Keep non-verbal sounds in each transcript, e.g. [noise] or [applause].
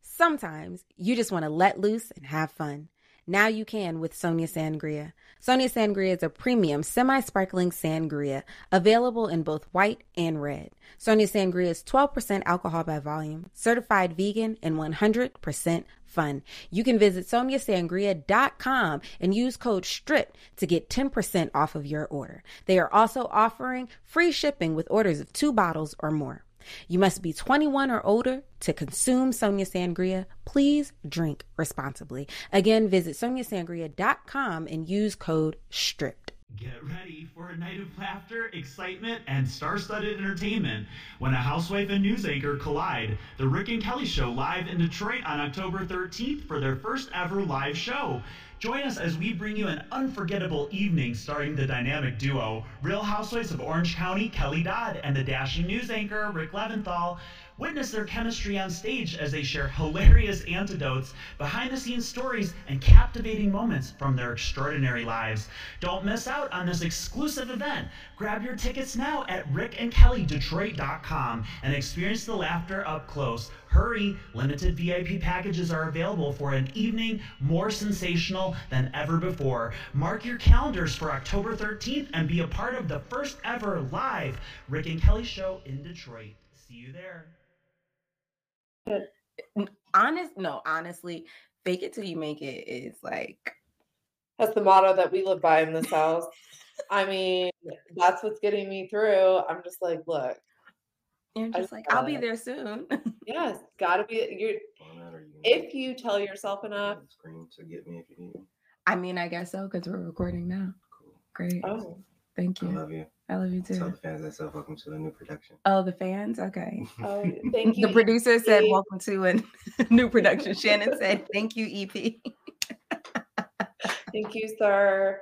Sometimes you just want to let loose and have fun. Now you can with Sonia Sangria. Sonia Sangria is a premium semi sparkling sangria available in both white and red. Sonia Sangria is 12% alcohol by volume, certified vegan, and 100% fun. You can visit soniasangria.com and use code STRIP to get 10% off of your order. They are also offering free shipping with orders of two bottles or more. You must be 21 or older to consume Sonia Sangria. Please drink responsibly. Again, visit soniasangria.com and use code STRIPPED. Get ready for a night of laughter, excitement, and star-studded entertainment when a housewife and news anchor collide. The Rick and Kelly Show live in Detroit on October 13th for their first ever live show. Join us as we bring you an unforgettable evening starring the dynamic duo, Real Housewives of Orange County, Kelly Dodd, and the dashing news anchor, Rick Leventhal. Witness their chemistry on stage as they share hilarious anecdotes, behind the scenes stories, and captivating moments from their extraordinary lives. Don't miss out on this exclusive event. Grab your tickets now at rickandkellydetroit.com and experience the laughter up close. Hurry! Limited VIP packages are available for an evening more sensational than ever before. Mark your calendars for October 13th and be a part of the first ever live Rick and Kelly show in Detroit. See you there. Honest, no, honestly, fake it till you make it is like That's the motto that we live by in this house. I mean, that's what's getting me through. I'm just like, look, you're I just like, I'll be there soon. [laughs] yes, gotta be You're, you If you tell yourself enough, screen to get me if you need me. I mean, I guess so because we're recording now. Cool. Great. oh, Thank you. I love you. I love you too. Tell the fans I said welcome to the new production. Oh, the fans? Okay. [laughs] oh, thank you. The producer said, EP. Welcome to a [laughs] new production. Shannon said, Thank you, EP. Thank you, sir.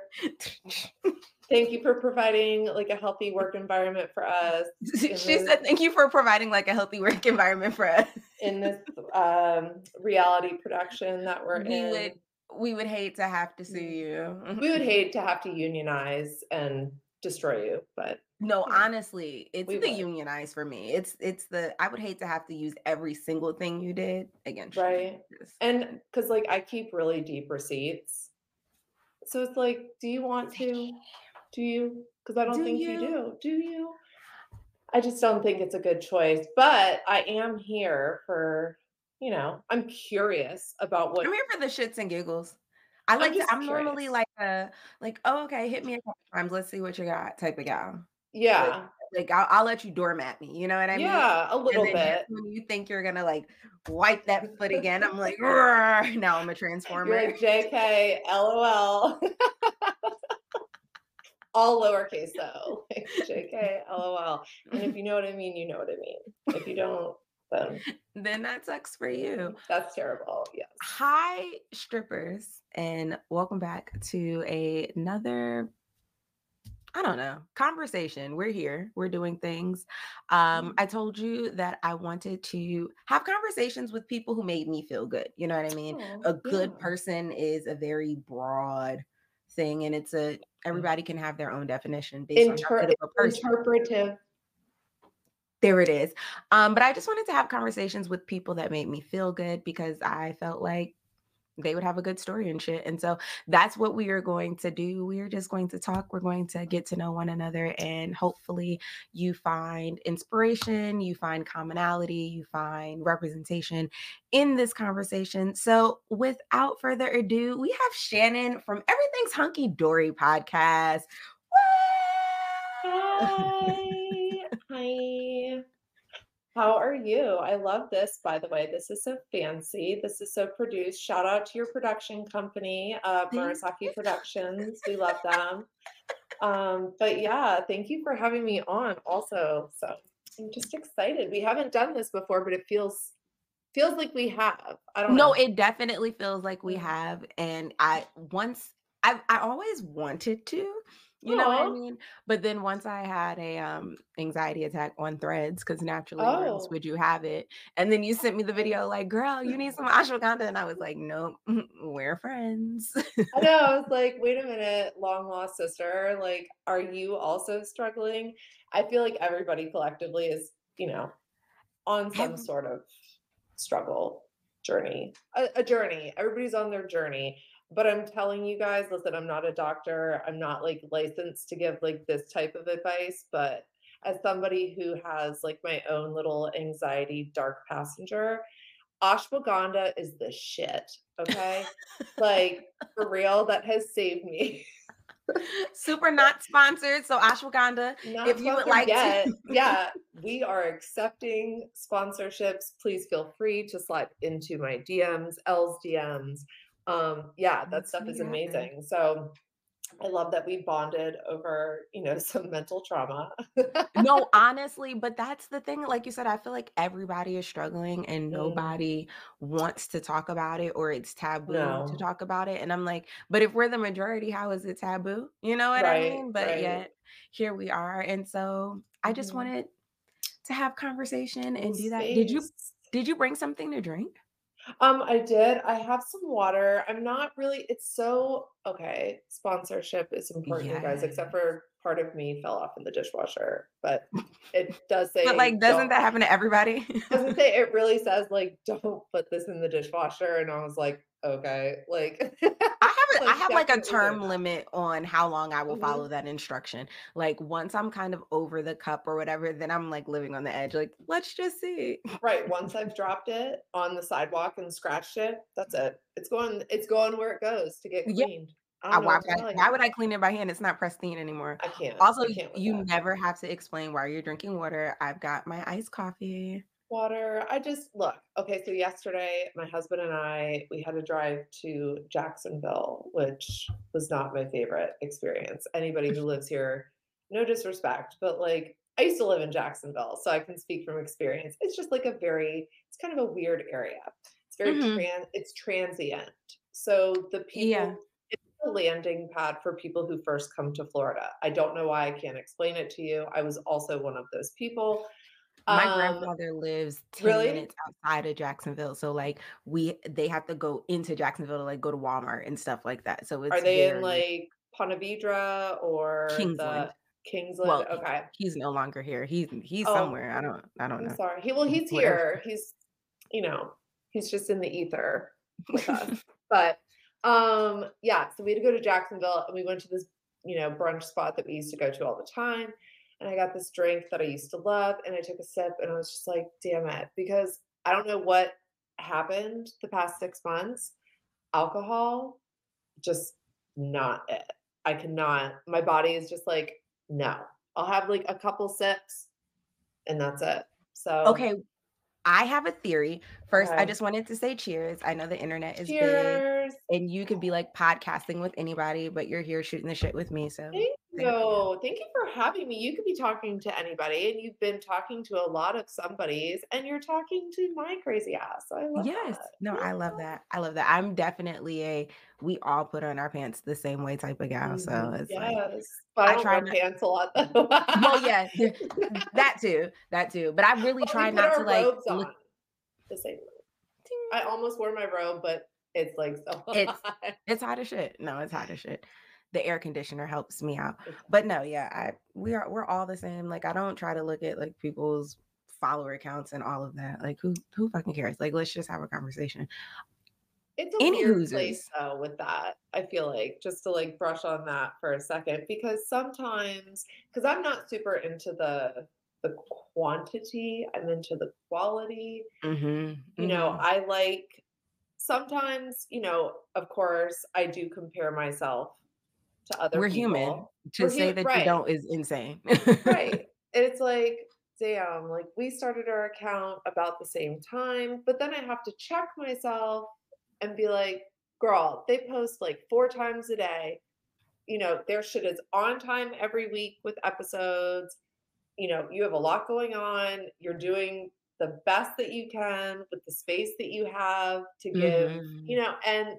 Thank you for providing like a healthy work environment for us [laughs] she And said, Thank you for providing like a healthy work environment for us. in this um, reality production that we're We in. would we would hate to have to sue you. we would [laughs] hate to have to unionize and destroy you, but No, honestly, it's We the would. unionize for me. It's it's the I would hate to have to use every single thing you did against. Right. Just- and because like I keep really deep receipts, so it's like, do you want to? Do you? Because I don't Do think you? you? do. Do you? I just don't think it's a good choice. But I am here for, you know, I'm curious about what. I'm here for the shits and giggles. I like to, I'm normally like a like, oh okay, hit me a couple times. Let's see what you got type of gal. yeah, Like I'll, I'll let you doormat me. You know what I mean? yeah, a And little then bit. When you think you're gonna like wipe that foot again, I'm like, [laughs] [laughs] now I'm a transformer. You're like JK, LOL. [laughs] All lowercase [laughs] though. [laughs] Like, JK, LOL. And if you know what I mean, you know what I mean. If you don't, then then that sucks for you. that's terrible. Yes. Hi, strippers, and welcome back to a- another. I don't know conversation. We're here. We're doing things. Um, I told you that I wanted to have conversations with people who made me feel good. You know what I mean? Oh, a good yeah. person is a very broad thing, and it's a everybody can have their own definition based on how Inter- of a person. interpretive. There it is. Um, but I just wanted to have conversations with people that made me feel good because I felt like they would have a good story and shit. And so that's what we are going to do. We are just going to talk. We're going to get to know one another, and hopefully, you find inspiration, you find commonality, you find representation in this conversation. So, without further ado, we have Shannon from Everything's Hunky Dory podcast. Hi. Hi. How are you? I love this, by the way. This is so fancy. This is so produced. Shout out to your production company, uh, Murasaki Productions. We love them. [laughs] Um, but yeah, thank you for having me on also. So I'm just excited. We haven't done this before, but it feels feels like we have. I don't no know. it definitely feels like we have and i once i i always wanted to you know what i mean but then once i had a um anxiety attack on threads because naturally where else Oh. would you have it and then you sent me the video like girl you need some ashwagandha and i was like nope [laughs] we're friends I know. I was like, [laughs] wait a minute, long lost sister. Like, are you also struggling? I feel like everybody collectively is, you know, on some sort of struggle journey, a, a journey. Everybody's on their journey. But I'm telling you guys, listen, I'm not a doctor. I'm not like licensed to give like this type of advice, but as somebody who has like my own little anxiety dark passenger, ashwagandha is the shit. Okay. like [laughs] for real, that has saved me. Super not sponsored. So ashwagandha, Not if you would like yet. to. [laughs] yeah, we are accepting sponsorships. Please feel free to slide into my DMs, L's DMs. Um, yeah, that Let's stuff is it happen. amazing. So I love that we bonded over, you know, [laughs] some mental trauma. no, [laughs] honestly, but that's the thing. Like you said, I feel like everybody is struggling and Mm. nobody wants to talk about it or it's taboo to talk about it. And I'm like, but if we're the majority, how is it taboo? You know what I mean? But right. yet here we are. And so I just Mhm. wanted to have conversation and do that. Did you did you bring something to drink? Um, I did. I have some water. I'm not really, it's so okay. Sponsorship is important, you guys, except for part of me fell off in the dishwasher. But it does say But like, doesn't don't- that happen to everybody? doesn't say it [laughs] really says like don't put this in the dishwasher. And I was like, okay, like [laughs] I have a, I Like, have like a term limit on how long I will Mhm. follow that instruction. Like once I'm kind of over the cup or whatever, then I'm like living on the edge. Like let's just see. right. [laughs] Once I've dropped it on the sidewalk and scratched it, that's it. It's going, it's going where it goes to get cleaned. I I- why, would I, why would I clean it by hand? It's not pristine anymore. I can't. Also, I can't you that. never have to explain why you're drinking water. I've got my iced coffee. Water. I just look. Okay, so yesterday my husband and I we had to drive to Jacksonville, which was not my favorite experience. Anybody who lives here, no disrespect, but like I used to live in Jacksonville, so I can speak from experience. It's just like a very it's kind of a weird area. It's very Mhm. trans it's transient. So the people Yeah. it's a landing pad for people who first come to Florida. I don't know why I can't explain it to you. I was also one of those people. My Um, grandfather lives 10 really? minutes outside of Jacksonville. So like we they have to go into Jacksonville to like go to Walmart and stuff like that. So it's Are they in like Ponte Vedra or Kingsland. the Kingsland? Well, okay. he's no longer here. He's he's Oh, somewhere. I don't I don't I'm know. sorry. He well, he's here. He's you know, he's just in the ether with us. [laughs] but um yeah, so we had to go to Jacksonville and we went to this, you know, brunch spot that we used to go to all the time. And I got this drink that I used to love and I took a sip and I was just like, damn it, because I don't know what happened the past 6 months. Alcohol just not it. I cannot. My body is just like, no. I'll have like a couple sips and that's it. So Okay, I have a theory. First, I just wanted to say cheers. I know the internet is big cheers. and you could be like podcasting with anybody, but you're here shooting the shit with me. So Thank you. Thank you for having me. You could be talking to anybody, and you've been talking to a lot of somebodies, and you're talking to my crazy ass. So I love Yes. that. No, I love that. I love that. I'm definitely a we all put on our pants the same way type of gal. So Mhm. it's like yes, but I I try pants a lot [laughs] though. well, yeah, that too. That too. But I really try not to like look the same. I almost wore my robe, but it's like so. It's- hot. [laughs] it's hot as shit. No, it's hot as shit. The air conditioner helps me out. But no, yeah, I we are we're all the same. Like I don't try to look at like people's follower accounts and all of that. Like who who fucking cares? Like let's just have a conversation. It's a Any weird hoosers. place though with that. I feel like just to like brush on that for a second because sometimes because I'm not super into the the quantity, I'm into the quality. Mm-hmm. You know, I like sometimes, you know, of course, I do compare myself to other We're people. human. to we're say that you don't is insane. right. [laughs] And it's like, damn, like we started our account about the same time, but then I have to check myself and be like, girl, they post like four times a day. You know, their shit is on time every week with episodes. You know, you have a lot going on. You're doing the best that you can with the space that you have to give, Mhm. you know, and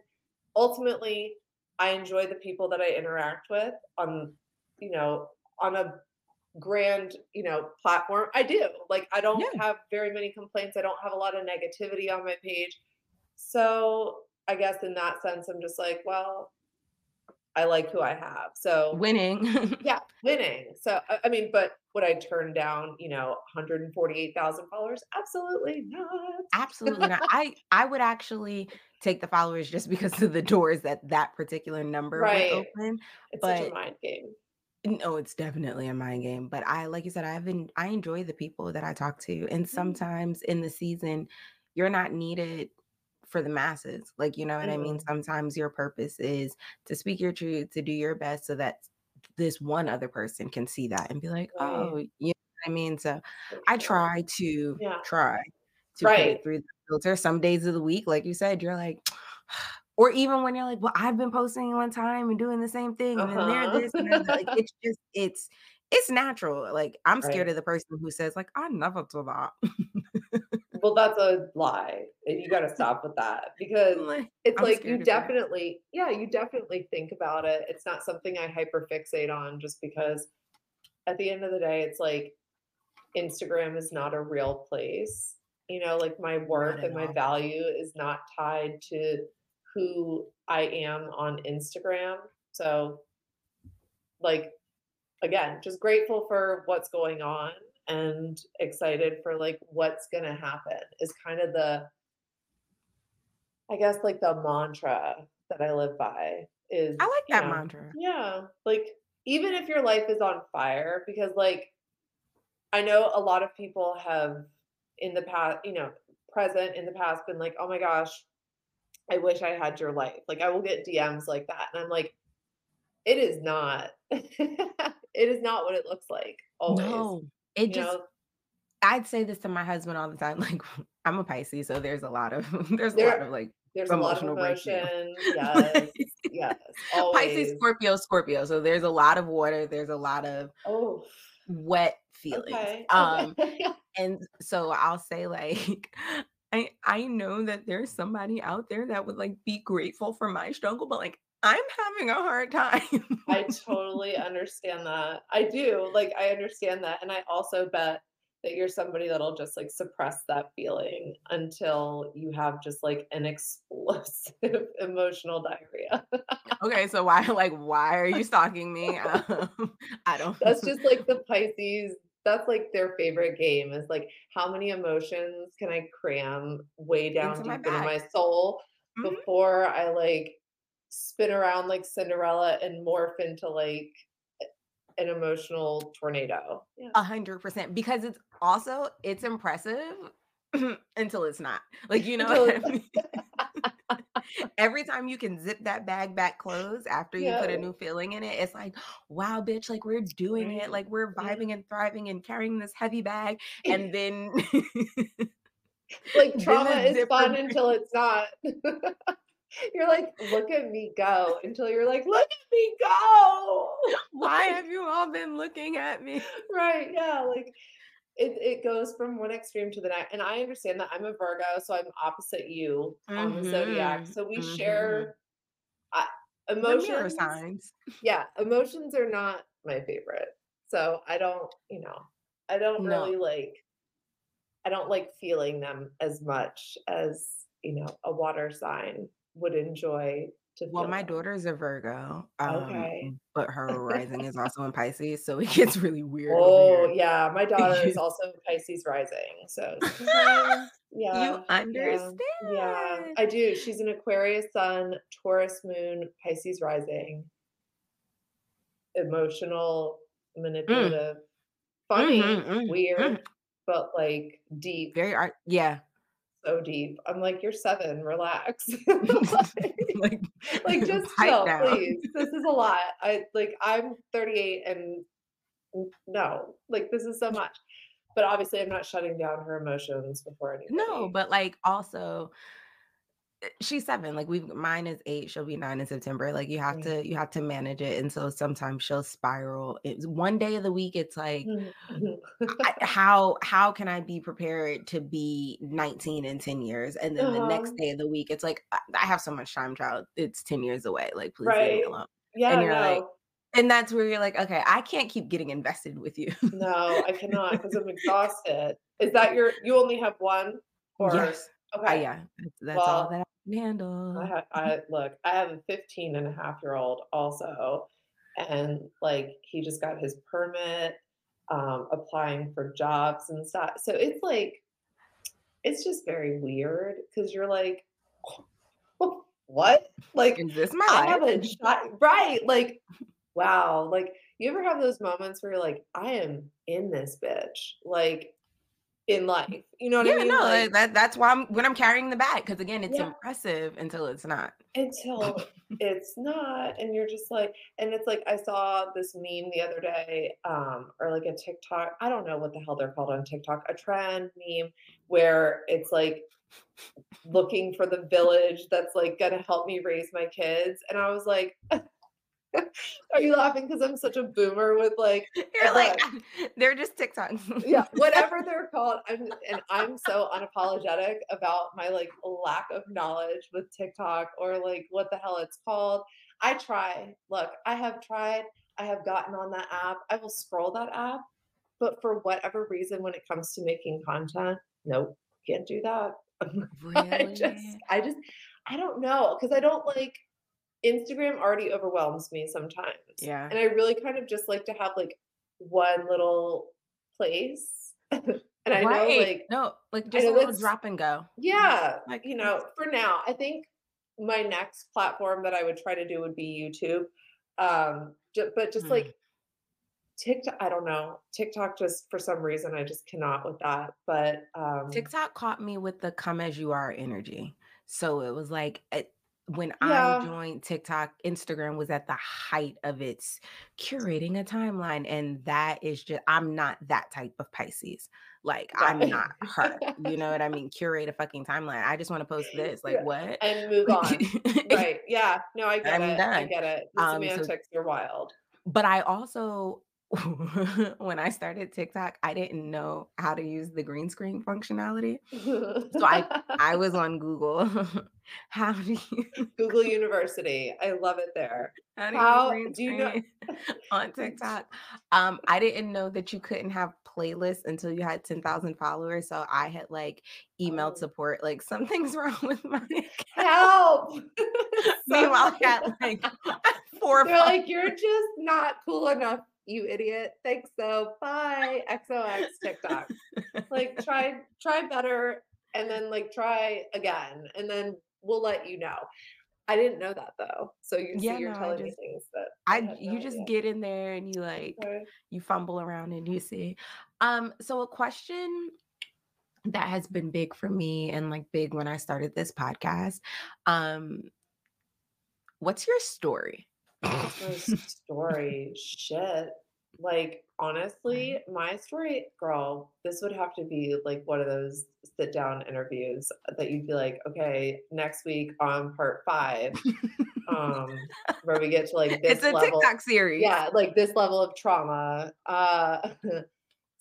ultimately I enjoy the people that I interact with on, you know, on a grand, you know, platform. I do. Like I don't Yeah. have very many complaints. I don't have a lot of negativity on my page. So I guess in that sense, I'm just like, well, I like who I have. So Winning. [laughs] yeah, winning. So I, mean, but would I turn down, you know, 148,000 followers? Absolutely not. Absolutely not. I I would actually take the followers just because of the doors that that particular number Right. would open. It's such a mind game. no, it's definitely a mind game. But I, like you said, I've been I enjoy the people that I talk to, and Mhm. sometimes in the season, you're not needed for the masses. Like you know what I mean. Mm, Sometimes your purpose is to speak your truth, to do your best, so that this one other person can see that and be like, right. oh, you know what I mean. So I try to Yeah. try to put Right. it through the filter. Some days of the week, like you said, you're like, [sighs] or even when you're like, well, I've been posting one time and doing the same thing, and then they're Uh-huh. this and they're. Like it's just it's it's natural. Like I'm scared Right. of the person who says, like, I never do that. Well, that's a [laughs] lie. And you got to stop with that because it's I'm like you that. definitely, yeah, you definitely think about it. It's not something I hyperfixate on just because at the end of the day, it's like Instagram is not a real place. You know, like my worth and my value is not tied to who I am on Instagram. So, like, again, just grateful for what's going on and excited for like what's going to happen is kind of the, I guess, like the mantra that I live by is, I like that know, mantra. yeah, like even if your life is on fire, because like I know a lot of people have in the past, you know, present in the past been like, oh my gosh, I wish I had your life. Like I will get DMs like that. And I'm like, it is not, [laughs] it is not what it looks like always. No, it You just know, I'd say this to my husband all the time. [laughs] Like I'm a Pisces, so there's a lot of [laughs] there's a lot of like there's a lot of emotional emotion. Yes, yes, Pisces. Scorpio, Scorpio. So there's a lot of water, there's a lot of Oh, wet feelings. okay. Um, [laughs] and so I'll say like [laughs] I I know that there's somebody out there that would like be grateful for my struggle, but like I'm having a hard time. I totally understand that. I do. Like, I understand that. And I also bet that you're somebody that'll just like suppress that feeling until you have just like an explosive [laughs] emotional diarrhea. okay, so why like why are you stalking me? Um, I don't That's just like the Pisces. That's like their favorite game is like, how many emotions can I cram way down into my deep into my soul Mhm. before I like spin around like Cinderella and morph into like an emotional tornado? A hundred percent because it's also it's impressive [clears throat] until it's not. Like you [laughs] know [laughs] Every time you can zip that bag back closed after you put a new feeling in it, it's like, wow, bitch, like we're doing it, like we're Yeah. vibing and thriving and carrying this heavy bag, and [laughs] then Like [laughs] trauma the is fun break- until it's not. [laughs] you're like, look at me go until you're like, look at me go. Why have you all been looking at me? right. Yeah. Like it, it goes from one extreme to the next. And I understand that I'm a Virgo, so I'm opposite you on the zodiac. Mhm, So we mhm. share The emotions. signs. [laughs] Yeah. Emotions are not my favorite. So I don't, you know, I don't No. really like, I don't like feeling them as much as, you know, a water sign would enjoy to Well, my them. daughter's a Virgo, um, Okay. but her rising is [laughs] also in Pisces, so it gets really weird Oh, yeah. My [laughs] daughter is also Pisces rising. So [laughs] sometimes, You yeah, yeah, understand. yeah, I do. She's an Aquarius sun, Taurus moon, Pisces rising, emotional, manipulative, funny, Mhm, mm, weird, mm. but like deep, Very art. Yeah. So deep. I'm like, you're seven, relax. [laughs] [laughs] like, like, like, [laughs] just chill, down. please. This is a lot. I like I'm 38 and no, like this is so much. But obviously I'm not shutting down her emotions before anybody. No, but like also she's seven. Like we've mine is eight. She'll be nine in September. Like you have Mm. to you have to manage it. And so sometimes she'll spiral. It's one day of the week, it's like I, [laughs] how how can I be prepared to be 19 in 10 years? And then the next Uh-huh. day of the week, it's like I, I have so much time, child. It's 10 years away. Like, please leave me alone. Yeah, And you're like, and that's where you're like, okay, I can't keep getting invested with you. No, I cannot because I'm [laughs] exhausted. Is that your you only have one? Or yes. Okay. yeah, that's, that's all Well, that I can handle. I, ha- I look, I have a 15 and a half year old also, and like he just got his permit, um, applying for jobs and stuff. So it's like, it's just very weird because you're like, [laughs] what? Like, Is this my I life? haven't shot right. Like, wow. Like, you ever have those moments where you're like, I am in this bitch, like in life. You know what yeah, I mean? no, Like, that, that's why I'm when I'm carrying the bag because again, it's Yeah. impressive until it's not. until it's not and you're just like and it's like i saw this meme the other day um or like a tiktok i don't know what the hell they're called on tiktok a trend meme where it's like looking for the village that's like gonna help me raise my kids and i was like [laughs] [laughs] are you laughing because i'm such a boomer with like You're like [laughs] they're just TikToks. yeah, [laughs] whatever they're called. I'm and I'm so unapologetic about my like lack of knowledge with TikTok or like what the hell it's called. I try. Look, I have tried. I have gotten on that app. I will scroll that app, but for whatever reason, when it comes to making content, nope, can't do that. I just, I just, I don't know because I don't like Instagram already overwhelms me sometimes. Yeah. And I really kind of just like to have like one little place. [laughs] and I know like no, like just a little drop and go. yeah, Like, you know, for now, I think my next platform that I would try to do would be YouTube. Um, ju- but just Hmm. like TikTok, I don't know. TikTok just for some reason I just cannot with that. But um TikTok caught me with the come as you are energy. So it was like it, when Yeah. I joined TikTok, Instagram was at the height of its curating a timeline. And that is just, I'm not that type of Pisces. Like, I'm not her. You know what I mean? Curate a fucking timeline. I just want to post [laughs] this. Like, Yeah. what? and move on. [laughs] right. Yeah. No, I get I'm it. I get it. The Um, so- semantics are wild. But I also, [laughs] when I started TikTok, I didn't know how to use the green screen functionality. So I I was [laughs] on Google. [laughs] how do you Google University. I love it there. how do you, How green do you know- on TikTok? Um, I didn't know that you couldn't have playlists until you had 10,000 followers. So I had like emailed Oh. support, like something's wrong with my account. Help. Meanwhile, I had like four They're like, you're just not cool enough, you idiot. Thanks so. Bye. XOX TikTok. Like [laughs] try try better and then like try again and then we'll let you know. I didn't know that though. So you see you're no, telling me just- things that I you no just idea. get in there and you like Okay. you fumble around and you see. Um, so a question that has been big for me and like big when I started this podcast. Um, what's your story? Story shit. Like honestly my story girl this would have to be like one of those sit down interviews that you'd be like okay next week on part five um where we get to like this it's a level TikTok series. yeah like this level of trauma. Uh [laughs]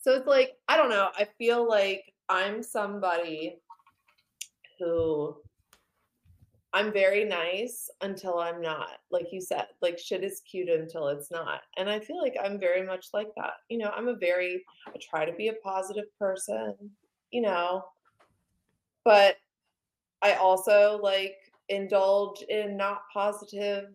so it's like i don't know i feel like i'm somebody who i'm very nice until i'm not like you said like shit is cute until it's not and i feel like i'm very much like that you know i'm a very i try to be a positive person you know but i also like indulge in not positive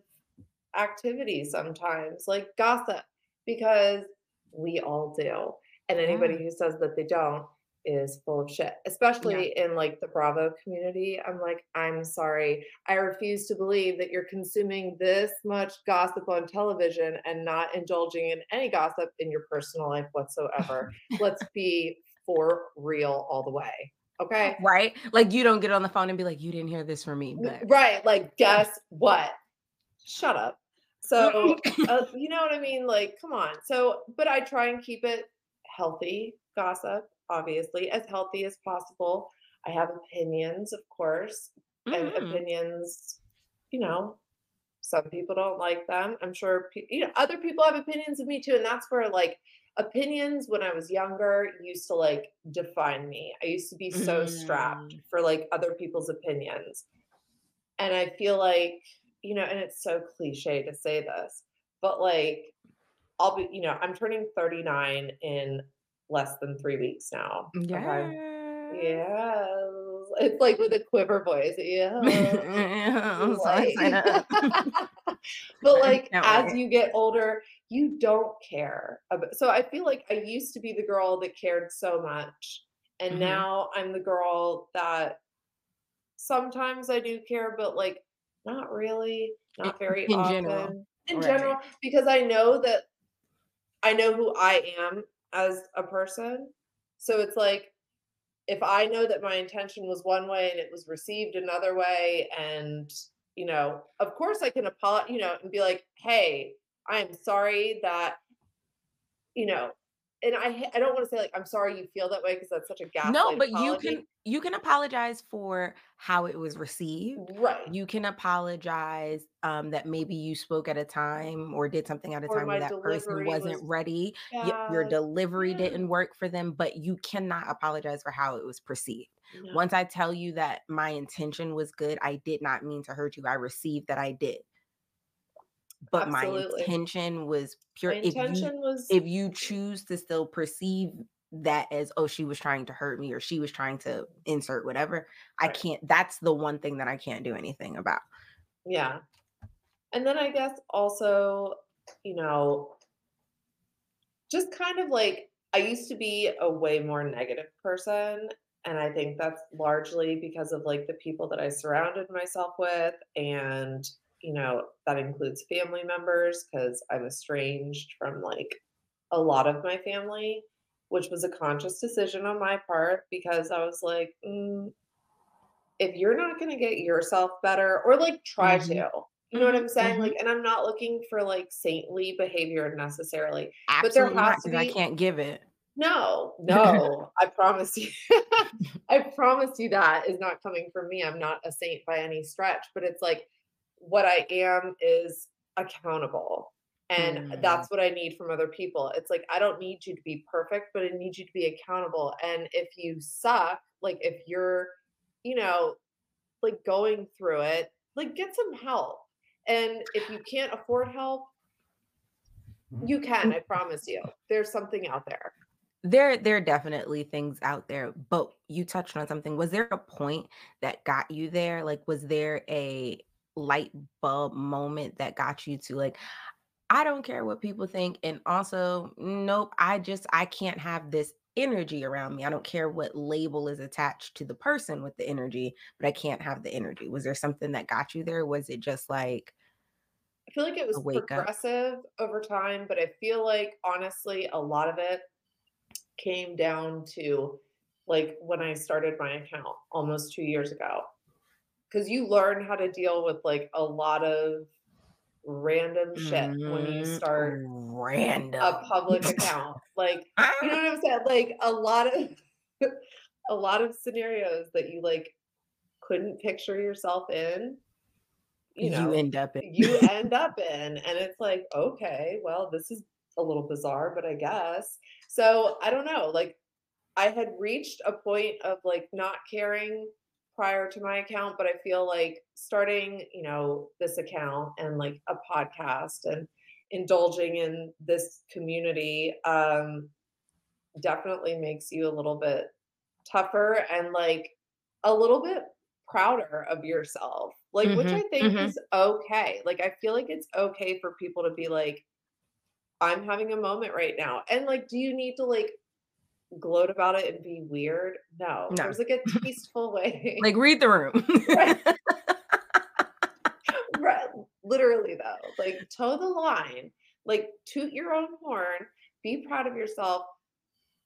activities sometimes, like gossip, because we all do. And anybody who says that they don't is full of shit, especially in like the Bravo community. I'm like, I'm sorry. I refuse to believe that you're consuming this much gossip on television and not indulging in any gossip in your personal life whatsoever. [laughs] Let's be for real all the way. Okay. Right? Like you don't get on the phone and be like, you didn't hear this from me. But Right. Like, guess what? Shut up. So, [laughs] uh, you know what I mean? Like, come on. So, but I try and keep it healthy gossip, obviously, as healthy as possible. I have opinions, of course, and Mhm. opinions, you know, some people don't like them. I'm sure, pe- you know, other people have opinions of me too. And that's where, like, opinions when I was younger used to like define me. I used to be so strapped Mm. for like other people's opinions. And I feel like, you know, and it's so cliche to say this, but like, I'll be, you know, I'm turning 39 in less than three weeks now. yeah. Okay? Yes. It's like with a quiver voice. [laughs] Yeah. Like- [laughs] but like as wait. you get older, you don't care about so I feel like I used to be the girl that cared so much. And Mhm. now I'm the girl that sometimes I do care, but like not really, not very in often. general, In right. general, because I know that I know who I am as a person. So it's like if I know that my intention was one way and it was received another way, and you know, of course I can apologize, you know, and be like, hey, I'm sorry that, you know, and I I don't want to say like I'm sorry you feel that way because that's such a gaslight no, but you can you can apologize for how it was received. right. You can apologize um, that maybe you spoke at a time or did something at a Or time where that person wasn't was ready. y- Your delivery Yeah. didn't work for them, but you cannot apologize for how it was perceived. No. Once I tell you that my intention was good, I did not mean to hurt you. I received that I did. But Absolutely. my intention was pure. My if you intention was if you choose to still perceive that as oh she was trying to hurt me or she was trying to insert whatever i can't that's the one thing that i can't do anything about Yeah. And then I guess also, you know, just kind of like I used to be a way more negative person. And I think that's largely because of like the people that I surrounded myself with. And, you know, that includes family members because I'm estranged from like a lot of my family, which was a conscious decision on my part because I was like, mm, if you're not going to get yourself better or like try Mhm. to you know what Mhm, i'm saying mhm. like and i'm not looking for like saintly behavior necessarily But there absolutely not has to be. i can't give it no [laughs] no i promise you [laughs] i promise you that is not coming from me i'm not a saint by any stretch but it's like what i am is accountable and Mm. that's what i need from other people. It's like i don't need you to be perfect but i need you to be accountable and if you suck like if you're you know like going through it like get some help and if you can't afford help you can i promise you. There's something out there. There there are definitely things out there but you touched on something. Was there a point that got you there? Like was there a light bulb moment that got you to like i don't care what people think and also nope i just i can't have this energy around me i don't care what label is attached to the person with the energy but i can't have the energy was there something that got you there was it just like I feel like it was wake up. progressive over time, but I feel like honestly, a lot of it came down to like when I started my account almost two years ago. Because you learn how to deal with like a lot of random shit when you mm, start random a public account. Like, you know what I'm saying? Like a lot of [laughs] a lot of scenarios that you like couldn't picture yourself in. You know, end up in you [laughs] end up in and it's like okay well this is a little bizarre but i guess so i don't know like i had reached a point of like not caring prior to my account but i feel like starting you know this account and like a podcast and indulging in this community um definitely makes you a little bit tougher and like a little bit prouder of yourself like which Mhm, i think mhm. is okay like i feel like it's okay for people to be like i'm having a moment right now and like do you need to like gloat about it and be weird no, No. there's like a tasteful [laughs] way like read the room Right. [laughs] Right, literally though like toe the line like toot your own horn be proud of yourself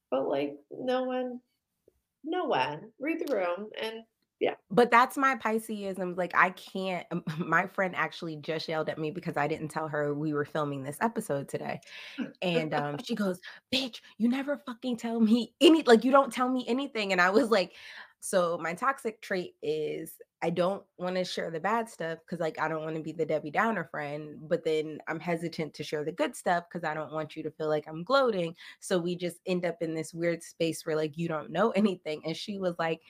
but like no one no one read the room and But that's my Pisceism. Like I can't. um, [laughs] My friend actually just yelled at me because I didn't tell her we were filming this episode today, and um, she goes, "Bitch, you never fucking tell me any. Like you don't tell me anything." And I was like, "So my toxic trait is I don't want to share the bad stuff because like I don't want to be the Debbie Downer friend, but then I'm hesitant to share the good stuff because I don't want you to feel like I'm gloating. So we just end up in this weird space where like you don't know anything." And she was like.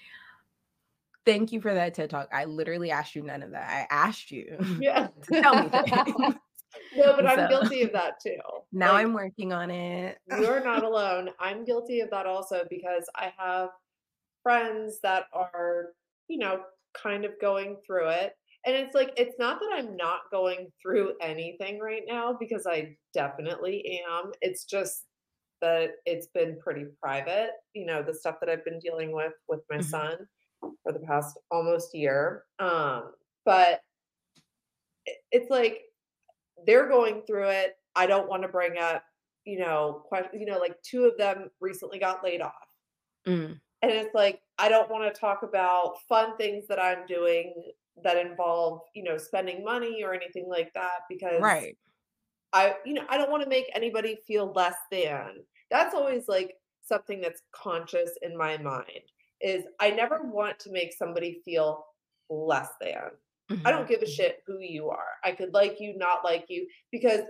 Thank you for that TED talk. I literally asked you none of that. I asked you [laughs] yeah tell me [laughs] no but i'm guilty of that too [laughs] now Like, I'm working on it. you're not alone i'm guilty of that also because i have friends that are you know, kind of going through it. And it's like, it's not that I'm not going through anything right now because I definitely am. It's just that it's been pretty private, you know, the stuff that I've been dealing with with my Mhm. son for the past almost year. Um, but it's like they're going through it. I don't want to bring up, you know, question, you know, like two of them recently got laid off. Mm. And it's like, I don't want to talk about fun things that I'm doing that involve, you know, spending money or anything like that because Right. I, you know, I don't want to make anybody feel less than. That's always like something that's conscious in my mind is I never want to make somebody feel less than. I don't Mhm. give a shit who you are. I could like you, not like you, because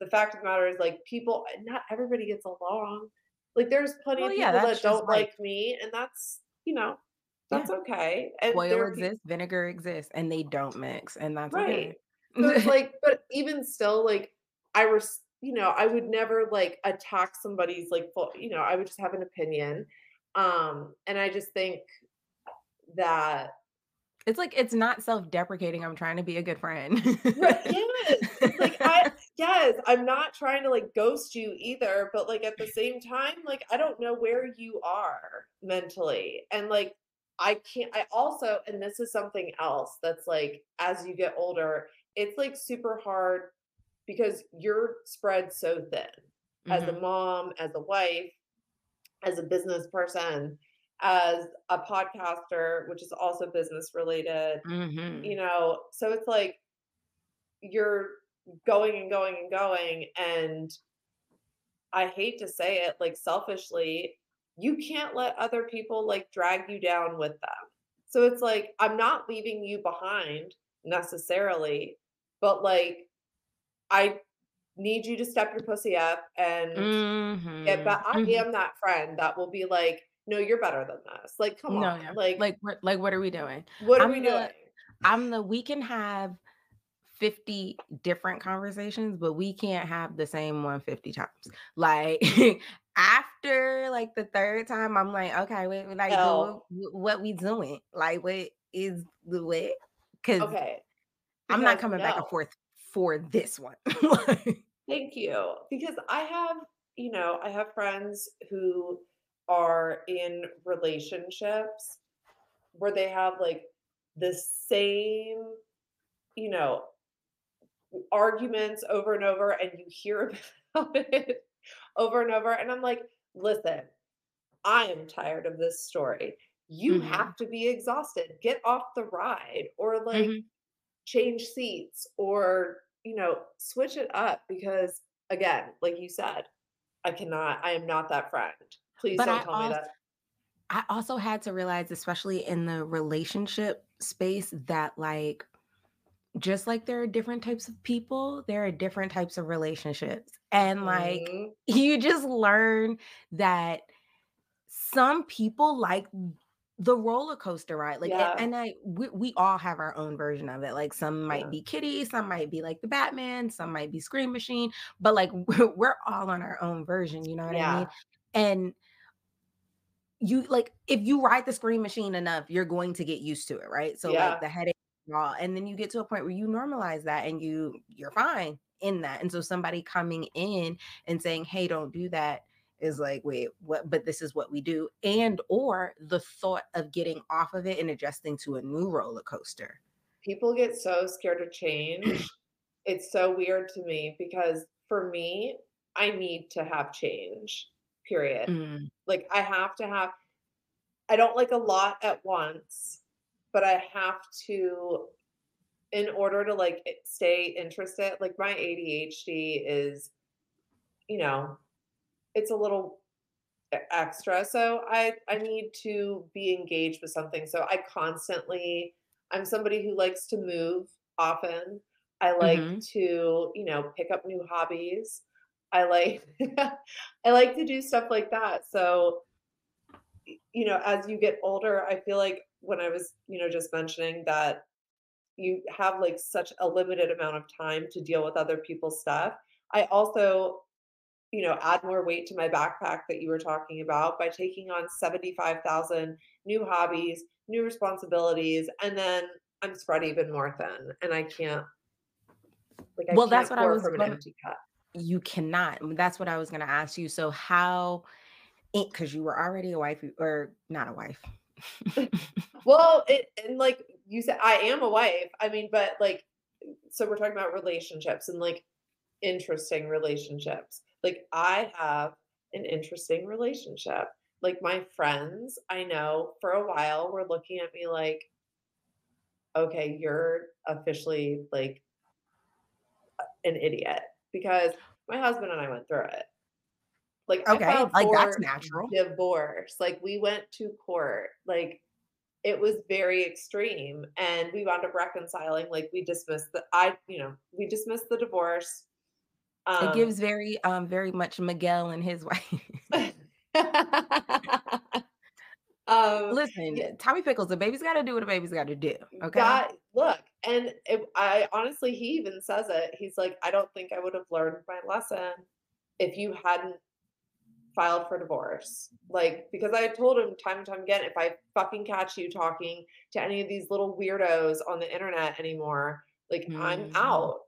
the fact of the matter is, like, people, not everybody gets along. Like, there's plenty Well, of people that's that don't life. like me, and that's, you know, Yeah. that's okay. And Oil people, exists, vinegar exists, and they don't mix, and that's right. okay. So it's [laughs] like, but even still, like, I was, you know, I would never like attack somebody's like full, you know, I would just have an opinion. Um, and I just think that It's like it's not self-deprecating, I'm trying to be a good friend. Right, [laughs] yes. It's like I yes, I'm not trying to like ghost you either, but like at the same time, like I don't know where you are mentally. And like I can't I also and this is something else that's like as you get older, it's like super hard because you're spread so thin as a Mhm. mom, as a wife, as a business person, as a podcaster, which is also business related you Mhm. know so it's like you're going and going and going and i hate to say it like selfishly you can't let other people like drag you down with them so it's like i'm not leaving you behind necessarily but like i need you to step your pussy up and get Mhm. back i Mhm. am that friend that will be like no you're better than this like come No, on yeah. like Like what like what are we doing? what are I'm we the doing I'm the we can have 50 different conversations, but we can't have the same one 50 times. Like [laughs] after like the third time, I'm like, okay, wait, like but what, what we doing? Like what is the way? Because okay I'm not because coming back and forth for this one. [laughs] Like, Thank you. Because I have, you know, I have friends who are in relationships where they have like the same, you know, arguments over and over, and you hear [laughs] about it over and over. And I'm like, listen, I am tired of this story. You mhm, have to be exhausted. Get off the ride or like mhm. change seats or, you know, switch it up because again, like you said, I cannot, I am not that friend. Please But don't I tell me that. I also had to realize, especially in the relationship space, that like just like there are different types of people, there are different types of relationships. And like Mhm. [laughs] you just learn that some people like the roller coaster ride. Like and, Yeah. and I we, we all have our own version of it. Like some might Yeah. be Kitty, some might be like the Batman, some might be Scream Machine, but like [laughs] we're, we're all on our own version, you know what I mean? And you like if you ride the Scream Machine enough, you're going to get used to it, right? So like the headache, raw, and then you get to a point where you normalize that and you you're fine in that. And so somebody coming in and saying, "Hey, don't do that," is like, "Wait, what? But this is what we do," and or the thought of getting off of it and adjusting to a new roller coaster. People get so scared of change. It's so weird to me because for me, I need to have change, period. Mm, Like I have to have, I don't like a lot at once, but I have to in order to like stay interested like my ADHD is you know it's a little extra so I I need to be engaged with something so I constantly I'm somebody who likes to move often I like hmm to you know pick up new hobbies I like [laughs] I like to do stuff like that so you know as you get older I feel like when I was you know just mentioning that you have like such a limited amount of time to deal with other people's stuff. I also you know, add more weight to my backpack that you were talking about by taking on 75,000 new hobbies, new responsibilities, and then I'm spread even more thin and I can't like I Well, can't that's what I was from gonna empty cup. you cannot. That's what I was gonna ask you. So how because you were already a wife or not a wife. [laughs] Well, it and like you said, I am a wife. I mean, but like, so we're talking about relationships and like interesting relationships. Like, I have an interesting relationship. Like, my friends I know for a while were looking at me like, okay, you're officially like an idiot because my husband and I went through it. Like, Okay, like that's natural. divorce. Like, we went to court. Like, it was very extreme and we wound up reconciling like we dismissed the i you know we dismissed the divorce It um gives very um very much Miguel and his [laughs] wife. [laughs] um Listen, yeah, Tommy Pickles, a baby's got to do what a baby's got to do. Okay. God, look, and it, I honestly, he even says it. He's like, I don't think I would have learned my lesson if you hadn't filed for divorce. Like, because I told him time and time again, if I fucking catch you talking to any of these little weirdos on the internet anymore, like I'm Mhm. out.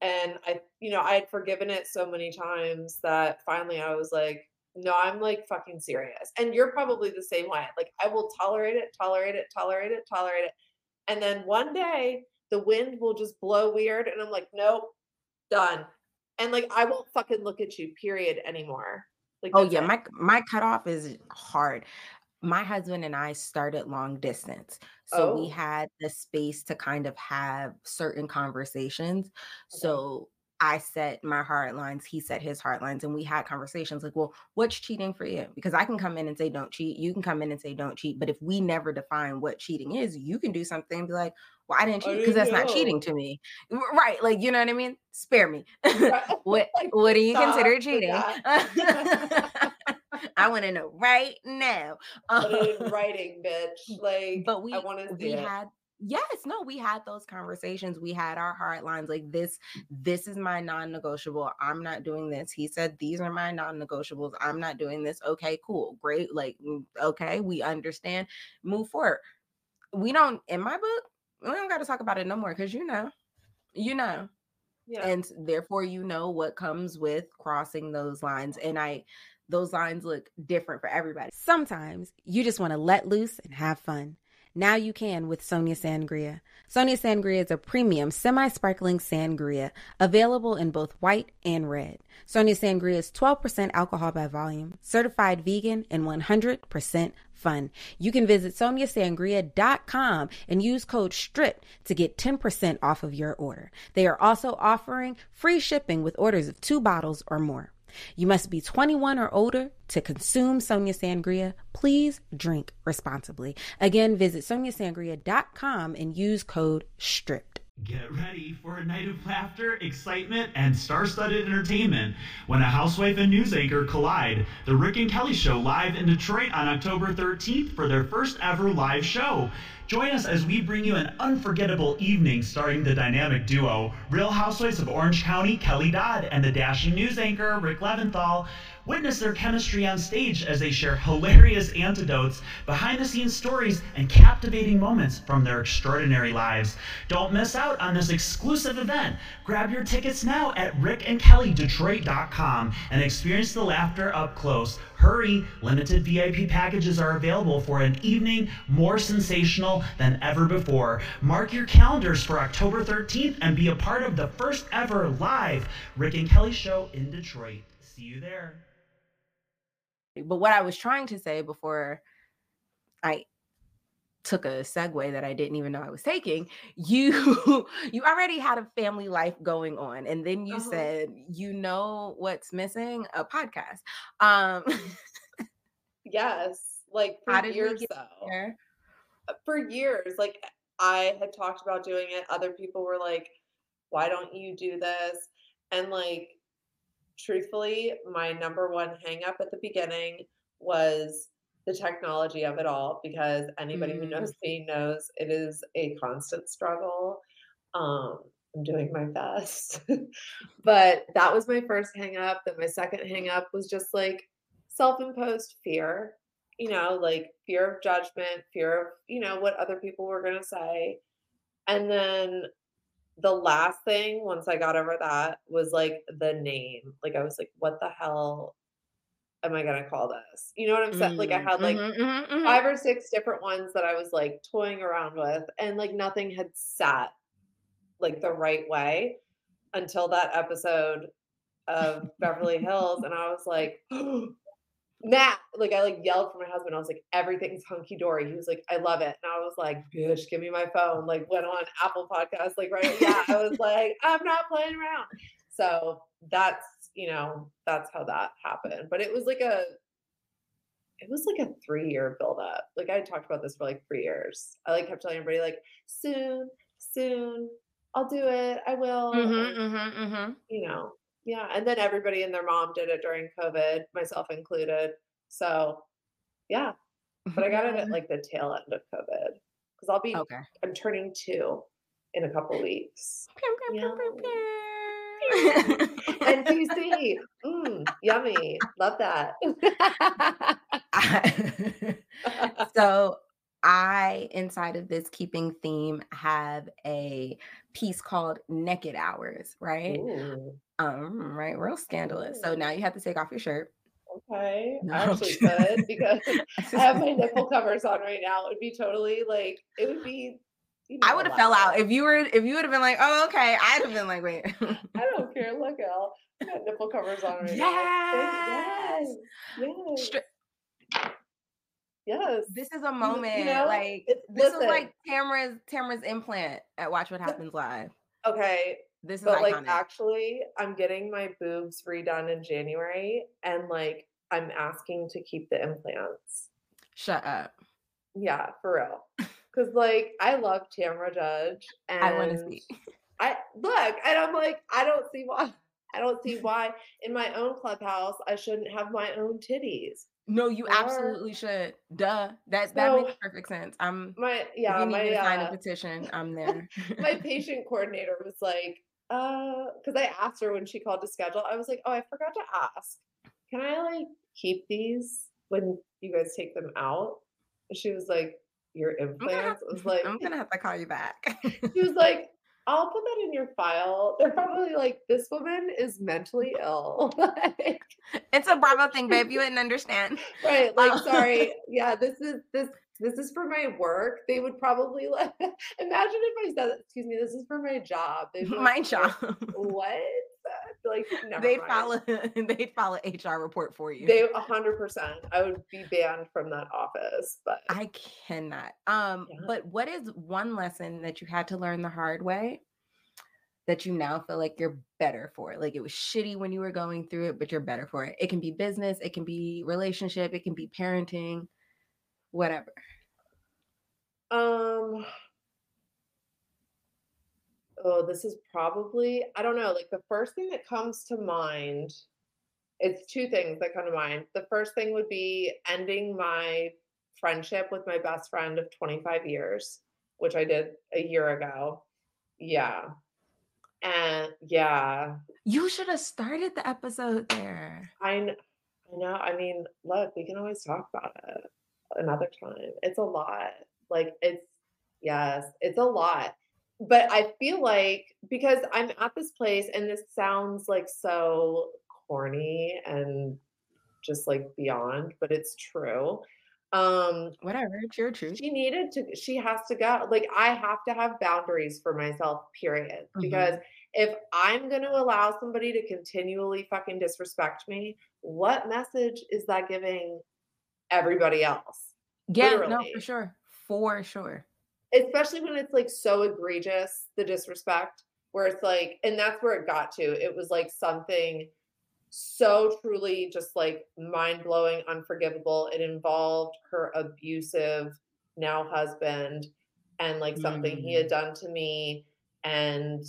And I, you know, I had forgiven it so many times that finally I was like, no, I'm like fucking serious. And you're probably the same way. Like, I will tolerate it, tolerate it, tolerate it, tolerate it. And then one day the wind will just blow weird. And I'm like, nope, done. And like, I won't fucking look at you, period, anymore. Like, Oh yeah, it. my my cutoff is hard. My husband and I started long distance. So we Oh, had the space to kind of have certain conversations. okay. So I set my hard lines, he set his hard lines, and we had conversations like, well, what's cheating for you? Because I can come in and say, don't cheat. You can come in and say, don't cheat. But if we never define what cheating is, you can do something and be like, well, I didn't I cheat because that's not cheating to me. Right. Like, you know what I mean? Spare me. [laughs] [laughs] What what do you stop consider cheating? [laughs] I want to know right now. Um, writing, bitch. Like, but I we want to see we it. had yes, no, we had those conversations. We had our hard lines like this this is my non-negotiable. I'm not doing this. He said these are my non-negotiables. I'm not doing this. Okay, cool. Great. Like mm, okay, we understand. Move forward. We don't in my book, we don't got to talk about it no more cuz you know. You know Yeah. and therefore you know what comes with crossing those lines and i those lines look different for everybody Sometimes you just want to let loose and have fun. Now you can with Sonia Sangria. Sonia Sangria is a premium semi sparkling sangria available in both white and red. Sonia Sangria is 12% alcohol by volume, certified vegan, and 100% fun. You can visit soniasangria.com and use code STRIP to get 10% off of your order. They are also offering free shipping with orders of two bottles or more. You must be 21 or older to consume Sonia Sangria. Please drink responsibly. Again, visit soniasangria.com and use code STRIPPED. Get ready for a night of laughter, excitement, and star studded entertainment when a housewife and news anchor collide. The Rick and Kelly Show live in Detroit on October 13th for their first ever live show. Join us as we bring you an unforgettable evening starring the dynamic duo, Real Housewives of Orange County, Kelly Dodd, and the dashing news anchor, Rick Leventhal. Witness their chemistry on stage as they share hilarious antidotes, behind the scenes stories, and captivating moments from their extraordinary lives. Don't miss out on this exclusive event. Grab your tickets now at rickandkellydetroit.com and experience the laughter up close. Hurry, limited VIP packages are available for an evening more sensational than ever before. Mark your calendars for October 13th and be a part of the first ever live Rick and Kelly show in Detroit. See you there. But what i was trying to say before i took a segue that i didn't even know i was taking you [laughs] you already had a family life going on and then you Uh-huh. said you know what's missing a podcast um Yes. Like [laughs] for years though. there For years. Like I had talked about doing it. Other people were like, why don't you do this? And like truthfully, my number one hang up at the beginning was the technology of it all because anybody who Mm. knows me knows it is a constant struggle. Um I'm doing my best. [laughs] but that was my first hang up. Then my second hang up was just like self-imposed fear, you know, like fear of judgment, fear of, you know, what other people were going to say. And then the last thing once I got over that was like the name. Like I was like, what the hell am I gonna call this? You know what I'm saying? Like I Mm, had like mhm, mhm, mhm. five or six different ones that I was like toying around with, and like nothing had sat like the right way until that episode of Beverly Hills, and I was like, [laughs] [gasps] Matt, like I like yelled for my husband. I was like, everything's hunky dory. He was like, I love it. And I was like, bitch, give me my phone. Like went on Apple Podcasts, like right. Yeah. I was like, I'm not playing around. So that's, you know, that's how that happened. But it was like a it was like a three year build up. Like I talked about this for like three years. I like kept telling everybody, like, soon, soon, I'll do it. I will. Mhm, and, mhm, mhm. you know, yeah. And then everybody and their mom did it during COVID, myself included. So yeah. But I got it at [laughs] like the tail end of COVID. Because I'll be Okay. I'm turning two in a couple weeks. Pew. And TC, mm, yummy. Love that. [laughs] so I, inside of this keeping theme, have a piece called Naked Hours, right? Ooh, Um, right, real scandalous. So now you have to take off your shirt. okay. No, I actually could [laughs] because I have my nipple [laughs] covers on right now. It would be totally like it would be. You know, I would have fell out if you were if you would have been like, oh, okay. I'd have been like, wait. I don't care. Look, Al, I got nipple covers on [laughs] right now. Yes. Yes. Yes. Yes. this is a moment. you know, like this is like Tamra's Tamra's implant at Watch What Happens Live. Okay, This is but like iconic. actually, I'm getting my boobs redone in January, and like I'm asking to keep the implants. Shut up. Yeah, for real. [laughs] Because like I love Tamra Judge, and I want to see. I look, and I'm like, I don't see why. I don't see why in my own clubhouse I shouldn't have my own titties. No, you Or- absolutely should. Duh. That that makes perfect sense. I'm My if yeah, you need my to sign a uh, petition, I'm [laughs] there. my [laughs] patient coordinator was like, uh, because I asked her when she called to schedule, I was like, oh, I forgot to ask. Can I like keep these when you guys take them out? And she was like, your implants? I was like, I'm gonna have to call you back. she was like, I'll put that in your file. They're probably like, this woman is mentally [laughs] ill. [laughs] Like, it's a Bravo thing, babe. You wouldn't understand. [laughs] right. Like, Oh. sorry. Yeah, this is this this is for my work. They would probably like imagine if I said, excuse me, this is for my job. My job. what? Like, they'd mind. follow [laughs] they'd follow HR report for you. They a hundred percent. I would be banned from that office. But I cannot. Um, Yeah. but what is one lesson that you had to learn the hard way that you now feel like you're better for? Like it was shitty when you were going through it, but you're better for it. It can be business, it can be relationship, it can be parenting, whatever. um oh, this is probably I don't know. Like the first thing that comes to mind, it's two things that come to mind. The first thing would be ending my friendship with my best friend of 25 years, which I did a year ago. Yeah. And yeah, You should have started the episode there. I, kn- I know. I mean, look, we can always talk about it another time. It's a lot. Like, it's, yes, it's a lot. But I feel like because I'm at this place and this sounds like so corny and just like beyond, but it's true. Um, Whatever, it's your truth. she needed to she has to go like i have to have boundaries for myself period Mhm. because if i'm going to allow somebody to continually fucking disrespect me what message is that giving everybody else Yeah, no, for sure. For sure. Especially when it's like so egregious the disrespect where it's like and that's where it got to it was like something so truly just like mind-blowing unforgivable it involved her abusive now husband and like something he had mm. done to me and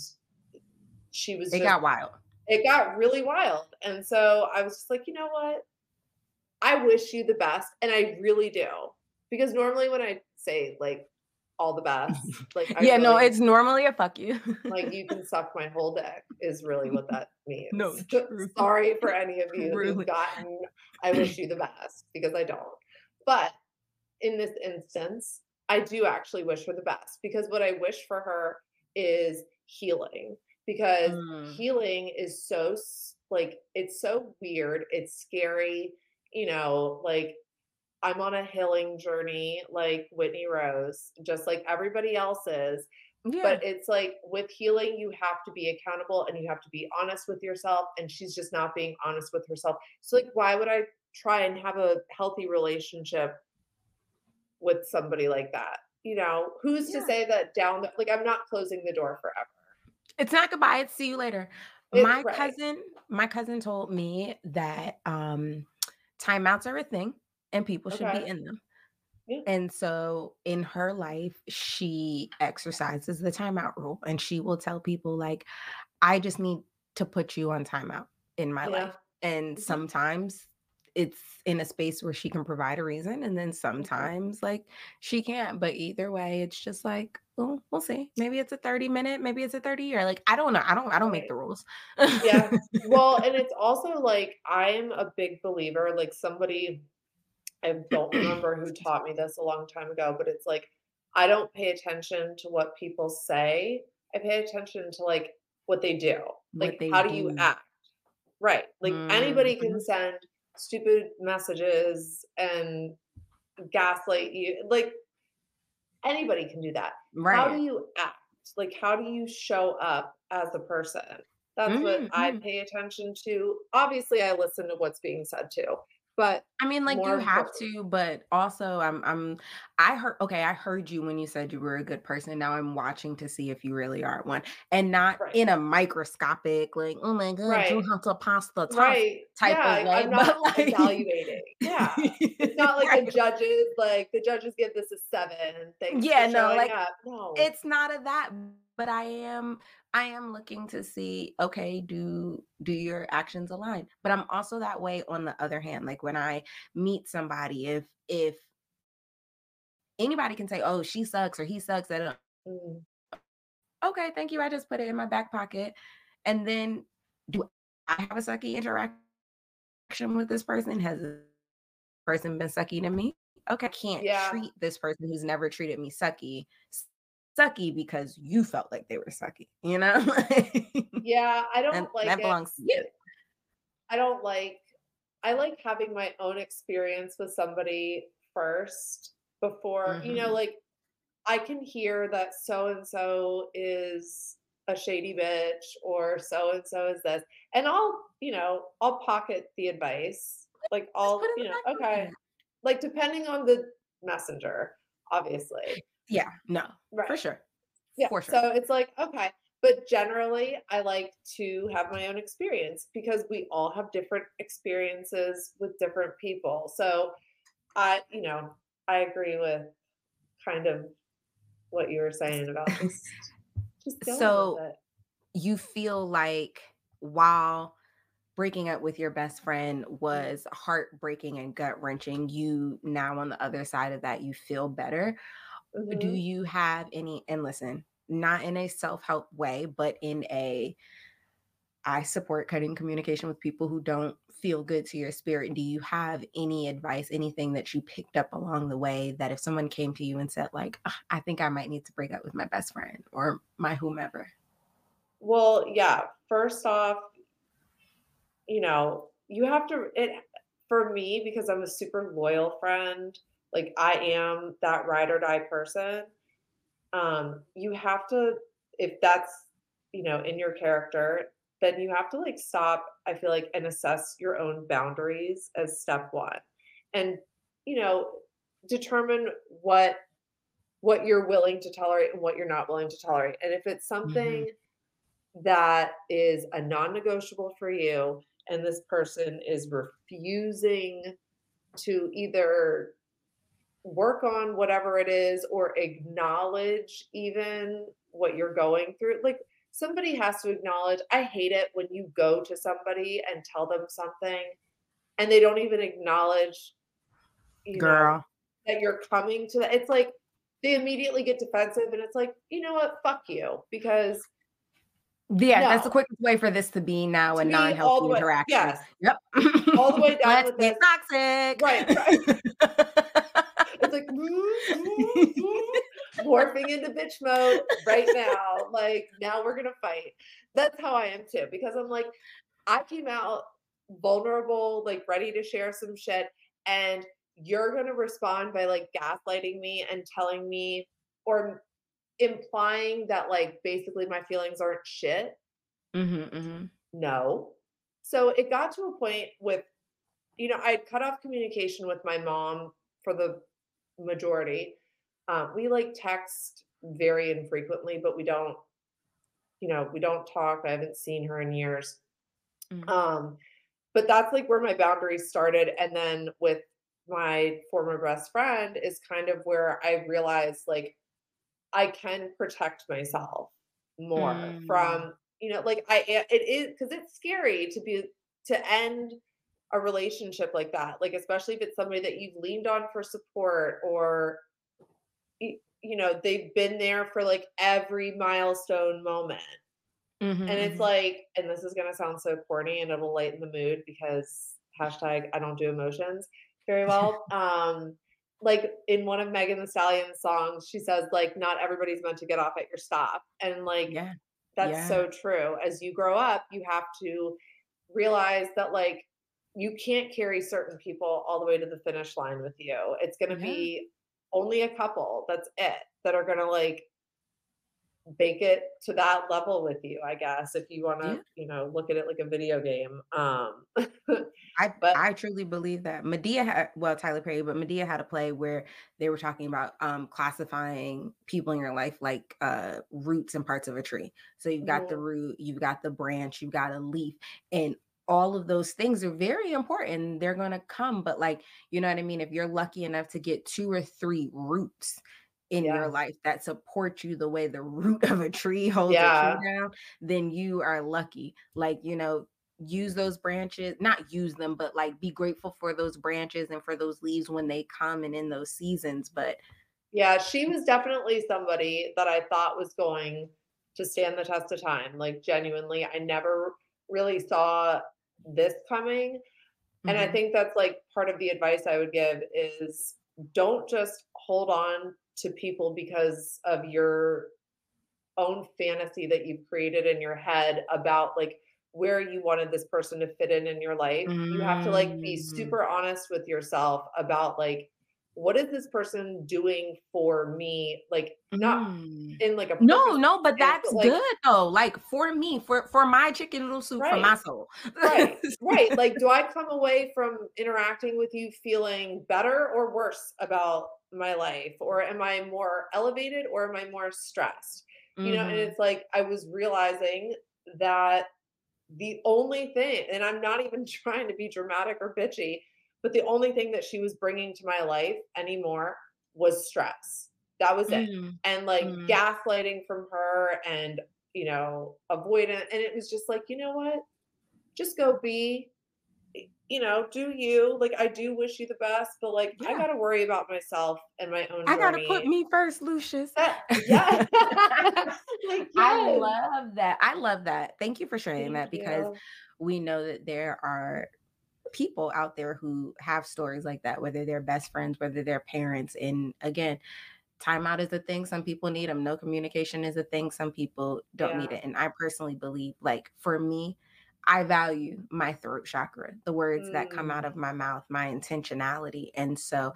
she was It just got wild. it got really wild. And so I was just like, you know what? I wish you the best. And I really do. Because normally when I say like all the best. [laughs] Like, I yeah, no, it's normally a fuck you. like you can [laughs] suck my whole dick is really what that means. No, [laughs] true. Sorry for any of you Truly. who've gotten. I [clears throat] wish you the best because I don't. But in this instance, I do actually wish her the best because what I wish for her is healing because Mm. healing is so like it's so weird, it's scary, you know, like I'm on a healing journey like Whitney Rose, just like everybody else is yeah. but it's like with healing you have to be accountable and you have to be honest with yourself and she's just not being honest with herself so like why would i try and have a healthy relationship with somebody like that you know who's Yeah. to say that down the like i'm not closing the door forever It's not goodbye. It's see you later. It's my right. cousin, my cousin told me that um timeouts are a thing and people should be in them. Yeah. And so in her life, she exercises the timeout rule and she will tell people like, I just need to put you on timeout in my Yeah. life. And Mhm. sometimes it's in a space where she can provide a reason and then sometimes like she can't but either way it's just like well we'll see maybe it's a 30 minute maybe it's a 30 year like i don't know i don't i don't make the rules Yeah. well and [laughs] it's also like i'm a big believer like somebody i don't remember who [clears throat] taught me this a long time ago but it's like i don't pay attention to what people say. I pay attention to like what they do What like they how do you act? Right like anybody can Mhm. send stupid messages and gaslight you like anybody can do that. Right. how do you act? Like how do you show up as a person? That's what i Mhm. pay attention to. Obviously i listen to what's being said too but i mean like you have to but also i'm i'm i heard okay i heard you when you said you were a good person now i'm watching to see if you really are one and not Right. in a microscopic like oh my god you Right. have to pass the test right type yeah, of way, i'm [laughs] not like- evaluating yeah it's not [laughs] like Right. the judges like the judges give this a seven thanks Yeah, no, like, up no it's not a that but i am i am looking to see okay do do your actions align but i'm also that way on the other hand like when i meet somebody if if anybody can say oh she sucks or he sucks at Mm, okay thank you i just put it in my back pocket and then do i have a sucky interaction with this person? Has this person been sucky to me? Okay i can't Yeah. treat this person who's never treated me sucky sucky because you felt like they were sucky you know? [laughs] Yeah i don't like that it. belongs to you. I don't like I like having my own experience with somebody first before, you know, Mhm. like I can hear that so and so is a shady bitch or so and so is this. And I'll, you know, I'll pocket the advice. Like I'll, put it in you know, okay. Like depending on the messenger, obviously. yeah no Right. for sure Yeah. For sure. So it's like, okay. But generally, I like to have my own experience because we all have different experiences with different people. So I, you know, I agree with kind of what you were saying about [laughs] just, just So- you feel like while breaking up with your best friend was heartbreaking and gut wrenching, you now on the other side of that, you feel better. Do Mhm. you have any, and listen, not in a self help way, but in a, I support cutting communication with people who don't feel good to your spirit. Do you have any advice, anything that you picked up along the way that if someone came to you and said, like, "Ugh, I think I might need to break up with my best friend or my whomever? Well, yeah. First off, you know, you have to it for me because I'm a super loyal friend, like I am that ride or die person. Um, you have to if that's, you know, in your character, then you have to like stop, I feel like, and assess your own boundaries as step one. And, you know, determine what what you're willing to tolerate and what you're not willing to tolerate. And if it's mm-hmm. something that is a non-negotiable for you and this person is refusing to either work on whatever it is or acknowledge even what you're going through like somebody has to acknowledge i hate it when you go to somebody and tell them something and they don't even acknowledge you know, Girl. that you're coming to that it's like they immediately get defensive and it's like, you know what, fuck you. Because Yeah, that's the quickest way for this to be now To a be all the non-healthy way- interaction. yes. Yep. All the way [laughs] down Let's with get this. toxic. Right, [laughs] it's like mm, mm, mm, morphing into bitch mode right now. Like now we're gonna fight. That's how I am too, because I'm like, I came out vulnerable, like ready to share some shit, and you're gonna respond by like gaslighting me and telling me or implying that like basically my feelings aren't shit. Mm-hmm, mm-hmm. No. So it got to a point with, you know, I'd cut off communication with my mom for the majority. Um, we like text very infrequently, but we don't, you know, we don't talk. I haven't seen her in years. Mhm. Um, but that's like where my boundaries started. And then with my former best friend is kind of where I realized like I can protect myself more Mm. from, you know, like I, it is because it's scary to be to end a relationship like that, like especially if it's somebody that you've leaned on for support or you know, they've been there for like every milestone moment. Mhm, And it's mhm. like, and this is gonna sound so corny and it'll lighten the mood because hashtag I don't do emotions very well. [laughs] um, like in one of Megan Thee Stallion's songs, she says, like, not everybody's meant to get off at your stop. And like Yeah. that's yeah. so true. As you grow up, you have to realize that like you can't carry certain people all the way to the finish line with you. It's gonna Yeah. be only a couple, that's it, that are gonna like make it to that level with you, I guess, if you wanna, Yeah. you know, look at it like a video game. Um [laughs] I But- I truly believe that Madea had well Tyler Perry, but Madea had a play where they were talking about um classifying people in your life like uh roots and parts of a tree. So you've got the root, you've got the branch, you've got a leaf, and all of those things are very important. They're gonna come, but like you know what I mean. If you're lucky enough to get two or three roots in Yeah. your life that support you the way the root of a tree holds Yeah. a tree down, then you are lucky. Like you know, use those branches not use them but like be grateful for those branches and for those leaves when they come and in those seasons but Yeah, she was definitely somebody that I thought was going to stand the test of time. Like genuinely, I never really saw this coming. And I Mhm. think that's like part of the advice I would give is don't just hold on to people because of your own fantasy that you've created in your head about like where you wanted this person to fit in in your life. You have to like be Mm. super honest with yourself about like what is this person doing for me like not Mm. in like a no no but that's but, like- good though like for me for for my chicken noodle soup for my Right. soul right [laughs] right like do i come away from interacting with you feeling better or worse about my life or am i more elevated or am i more stressed you know and Mhm. it's like i was realizing that the only thing and i'm not even [laughs] trying to be dramatic or bitchy but the only thing that she was bringing to my life anymore was stress. That was it. Mm. and like Mm. gaslighting from her and you know avoidant and it was just like you know what? Just go be you know do you. Like i do wish you the best but like i gotta worry about myself and my own i gotta journey. put me first lucius. That- [laughs] yeah. [laughs] Like, i love that. I love that. Thank you for sharing that because you. we know that there are people out there who have stories like that, whether they're best friends, whether they're parents. And again, timeout is a thing. Some people need them. No communication is a thing. Some people don't need it. And I personally believe, like, for me, I value my throat chakra, the words that come out Mm. of my mouth, my intentionality. And so,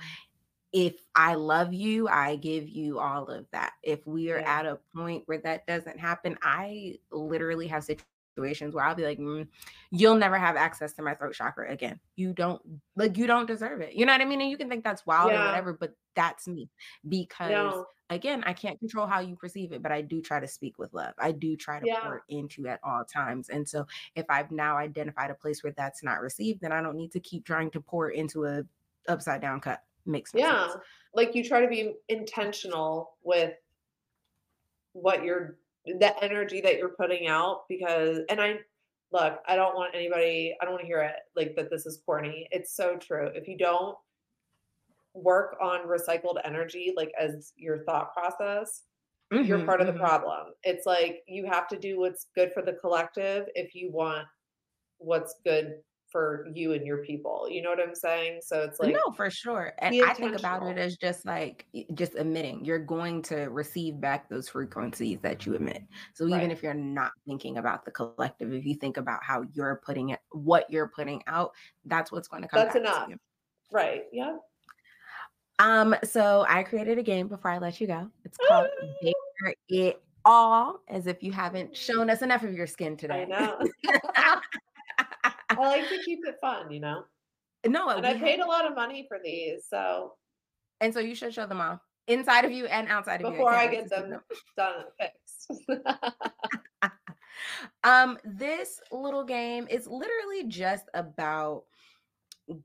if I love you, I give you all of that. If we are Yeah. at a point where that doesn't happen, I literally have situations where I'll be like, "Mm, you'll never have access to my throat chakra again. You don't like you don't deserve it. You know what I mean? And you can think that's wild or whatever, but that's me because no again, I can't control how you perceive it, but I do try to speak with love. I do try to Yeah. pour into at all times. And so if I've now identified a place where that's not received, then I don't need to keep trying to pour into a upside down cup. Makes no yeah sense. like you try to be intentional with what you're the energy that you're putting out because and i look i don't want anybody i don't want to hear it like that this is corny it's so true if you don't work on recycled energy like as your thought process, you're Mhm, part of the mhm. problem. It's like you have to do what's good for the collective if you want what's good for you and your people. You know what I'm saying? So it's like no, for sure. And I think about it as just like just emitting. You're going to receive back those frequencies that you emit. So even Right. if you're not thinking about the collective, if you think about how you're putting it, what you're putting out, that's what's going to come That's back enough. to you. Right. Yeah. Um, so I created a game before I let you go. It's called Bear It All, as if you haven't shown us enough of your skin I today. know. [laughs] [laughs] I like to keep it fun, you know. no, And I paid have- a lot of money for these, so and so you should show them all inside of you and outside of you. before I get see them [laughs] done and fixed. [laughs] Um, this little game is literally just about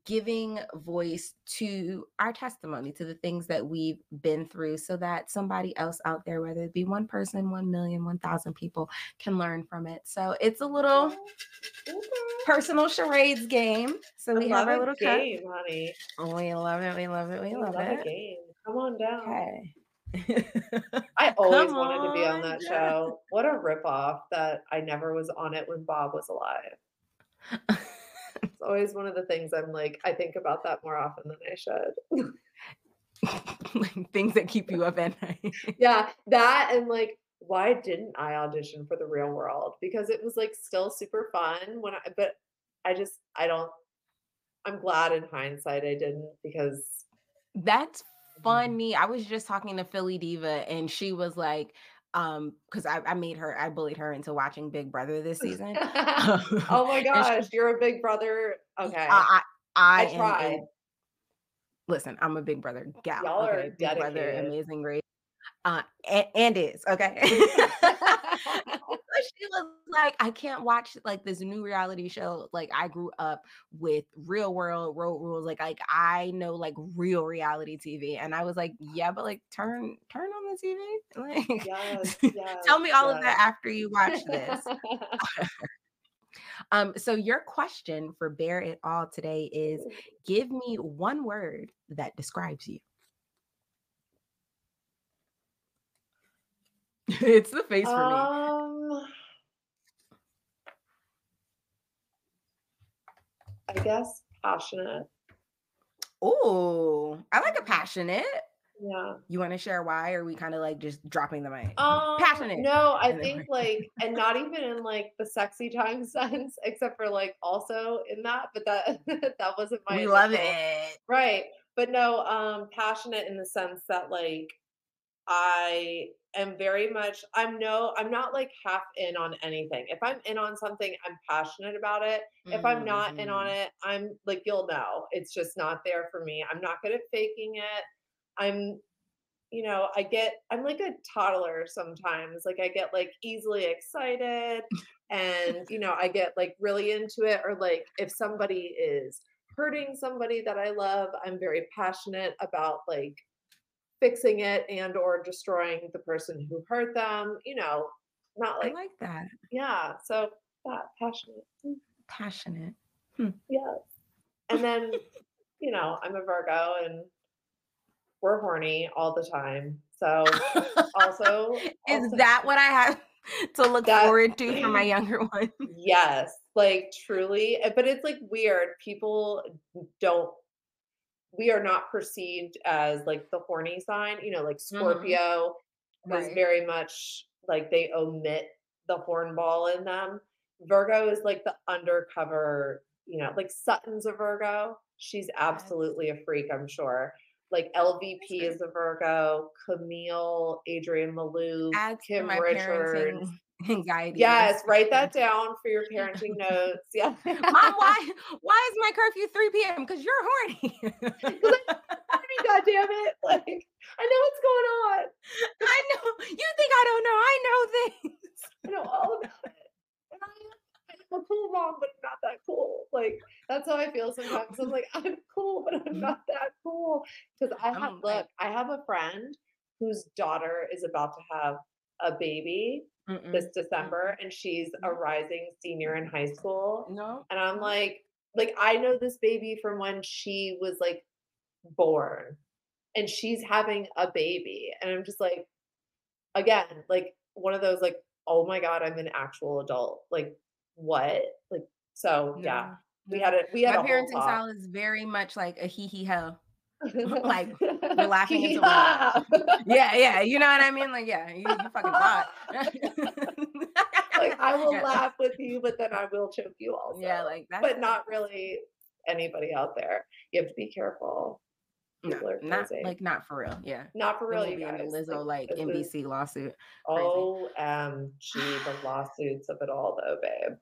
giving voice to our testimony, to the things that we've been through, so that somebody else out there, whether it be one person, one million, one thousand people, can learn from it. So it's a little personal charades game. So we have our little cup. game, honey. Oh, we love it. We love it. We I love, love it. game. Come on down. Okay. I [laughs] always Come wanted to be on on that show. What a ripoff that I never was on it when Bob was alive. [laughs] It's always one of the things I'm like, I think about that more often than I should. [laughs] like things that keep you up at night. [laughs] yeah, that and like, why didn't I audition for the real world? Because it was like still super fun when I, but I just, I don't, I'm glad in hindsight I didn't because That's mm-hmm. funny. I was just talking to Philly Diva and she was like, um, because I, I made her, I bullied her into watching Big Brother this [laughs] season. [laughs] oh my And she- gosh, you're a big brother. Okay. I, I, I a- tried. listen, I'm a Big Brother gal. Y'all are okay? Big Brother. Amazing Race. Uh, and, and is okay. [laughs] [laughs] She was like, I can't watch like this new reality show. Like I grew up with real world road rules. Like like I know like real reality TV. And I was like, yeah, but like turn turn on the TV. [laughs] Like yes, yes, tell me all of that after you watch this. um, so your question for Bear It All today is give me one word that describes you. [laughs] it's the face for me. Um, I guess passionate. Oh, I like a passionate. Yeah. You want to share why, or are we kind of like just dropping the mic? Um, Passionate. No, I And think like, [laughs] and not even in like the sexy time [laughs] sense, except for like also in that, but that that wasn't my. we love it. Right. But no, um, passionate in the sense that like I am very much I'm no I'm not like half in on anything. If I'm in on something, I'm passionate about it. If I'm not in on Mhm. it, I'm like you'll know. It's just not there for me. I'm not good at faking it. I'm you know, I get I'm like a toddler sometimes. Like I get like easily excited and you know, I get like really into it or like if somebody is hurting somebody that I love, I'm very passionate about like fixing it and or destroying the person who hurt them, you know, not like I like that. yeah, so that passionate. Mm, Passionate. Yes. And then, you know, I'm a Virgo and we're horny all the time. So also, [laughs] Is also- that what I have to look That- forward to for my [laughs] younger one? Yes, like truly. uh, But it's like weird. People don't, we are not perceived as like the horny sign. You know, like Scorpio is Right. very much like they omit the hornball in them. Virgo is like the undercover, you know, like Sutton's a Virgo. She's absolutely a freak, I'm sure. Like LVP is a Virgo, Camille, Adrienne Maloof, Kim Richards. parenting [laughs] anxiety. Yes, write that down for your parenting notes. Yeah. [laughs] Mom, [laughs] why why is my curfew 3 p.m.? Because you're horny. God damn it. Like, I know what's going on. I know. You think I don't know? I know things. I know all about it. And I am, a cool mom, but I'm not that cool. Like, that's how I feel sometimes. I'm like, I'm cool, but I'm not that cool. Because I oh have, I'm look, I have a friend whose daughter is about to have a baby Mm-mm. this December, and she's a rising senior in high school. No. And I'm like, like I know this baby from when she was like born and she's having a baby. And I'm just like, again, like one of those, like, oh my God, I'm an actual adult. Like, what? Like, so yeah, we had it. We had My a parenting style is very much like a hee hee ho. [laughs] [laughs] like, we're laughing Yeah. Yeah, yeah. You know what I mean? Like, yeah, you, you fucking thought. like I will [laughs] Yeah. laugh with you, but then I will choke you also. Yeah, like that's but not really anybody out there. You have to be careful. no, people are not crazy. like not for real. Yeah. Not for real, you guys. the Lizzo like is- NBC lawsuit. OMG, the lawsuits of it all, though, babe.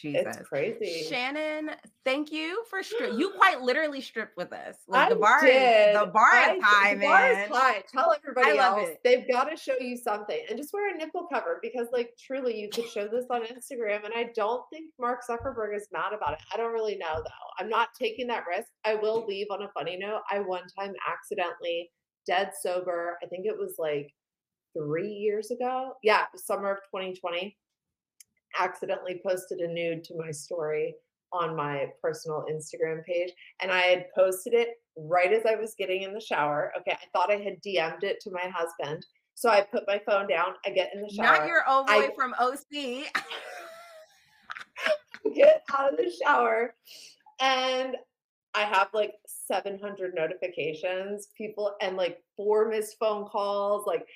Jesus. It's crazy. Shannon, thank you for strip. You [gasps] quite literally stripped with us. Like the I bar, did. is, the bar I is high, the man. bar is high. Tell everybody else it. they've got to show you something, and just wear a nipple cover because, like, truly, you could show this on Instagram, and I don't think Mark Zuckerberg is mad about it. I don't really know though. I'm not taking that risk. I will leave on a funny note. I one time accidentally, dead sober. I think it was like three years ago. Yeah, summer of 2020. Accidentally posted a nude to my story on my personal Instagram page and I had posted it right as I was getting in the shower. Okay, I thought I had DM'd it to my husband. So I put my phone down, I get in the shower, Not your old boy I- from OC. [laughs] get out of the shower, and I have like 700 notifications, people, and like four missed phone calls. Like,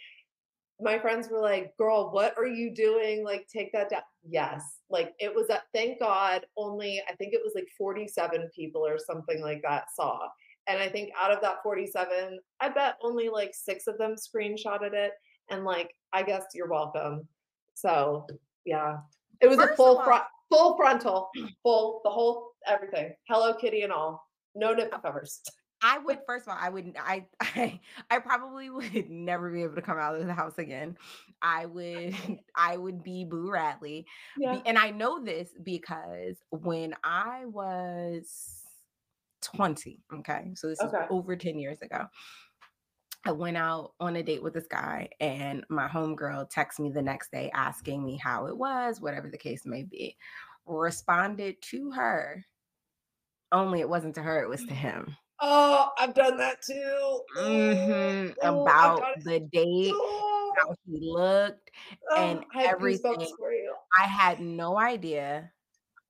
my friends were like, Girl, what are you doing? Like, take that down. Yes. Like, it was a thank God, only I think it was like 47 people or something like that saw. And I think out of that 47, I bet only like six of them screenshotted it. And like, I guess you're welcome. So, yeah, it was a full front, full frontal, [clears throat] full, the whole everything. Hello Kitty and all. No nipple oh, covers. I would [laughs] first of all, I would I [laughs] I I probably would never be able to come out of the house again. I would [laughs] I would be Boo Radley. Be- and I know this because when I was 20, okay, so this Okay. is over 10 years ago. I went out on a date with this guy, and my homegirl texted me the next day asking me how it was, whatever the case may be. Responded to her, only it wasn't to her, it was to him. Oh, I've done that too. Mhm, Oh, About the date. How he looked. and Oh, I everything. for you. I had no idea.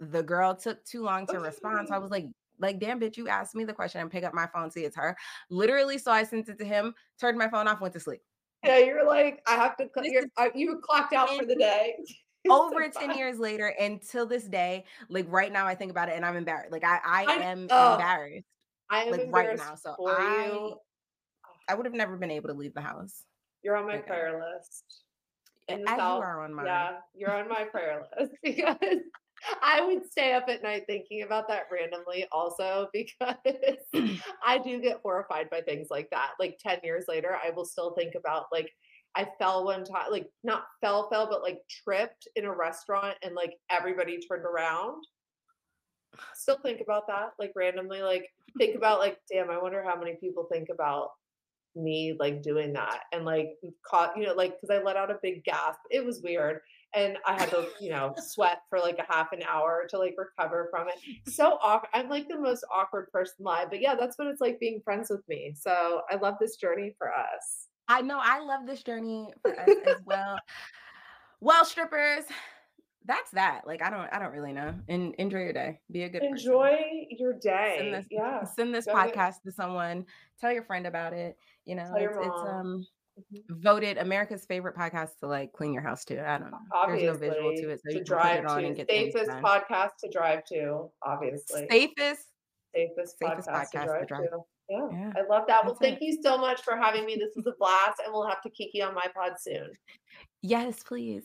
The girl took too long to respond. So I was like, like, damn bitch, you asked me the question and pick up my phone, see it's her. Literally, so I sent it to him, turned my phone off, went to sleep. Yeah, you're like, I have to. You're, I, you were clocked out for the day. [laughs] Over So 10 fine. years later, and till this day, like right now, I think about it and I'm embarrassed. Like I, I, I- am oh, embarrassed. I am Like right now. So I you. I would have never been able to leave the house. You're on my Okay. prayer list. Eh, in the As you are on mine. Yeah, you're on my prayer [laughs] list because I would stay up at night thinking about that randomly also [laughs] because I do get horrified by things like that. Like 10 years later, I will still think about like I fell one time, like not fell, fell, but like tripped in a restaurant and like everybody turned around. Still think about that, like randomly, like think about like, damn, I wonder how many people think about me like doing that and like caught you know like because i let out a big gasp it was weird and i had to you know [laughs] sweat for like a half an hour to like recover from it so awkward i'm like the most awkward person live but yeah that's what it's like being friends with me so i love this journey for us I know I love this journey for us as well. Well, strippers, that's that. Like I don't I don't really know. And enjoy your day. Be a good person. enjoy your day Send this yeah send this Go podcast to someone. Tell your friend about it. You know, it's, it's um Mhm. voted America's favorite podcast to like clean your house to. I don't know. There's no visual to it, so to you can put it on to and get things safest podcast to drive to obviously Safest. safest, Safest podcast, to podcast to drive drive. to. Yeah, Yeah, I love that. Well, thank it. you so much for having me. This was a blast, and we'll have to kiki on my pod soon. Yes, please.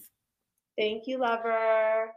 Thank you, lover.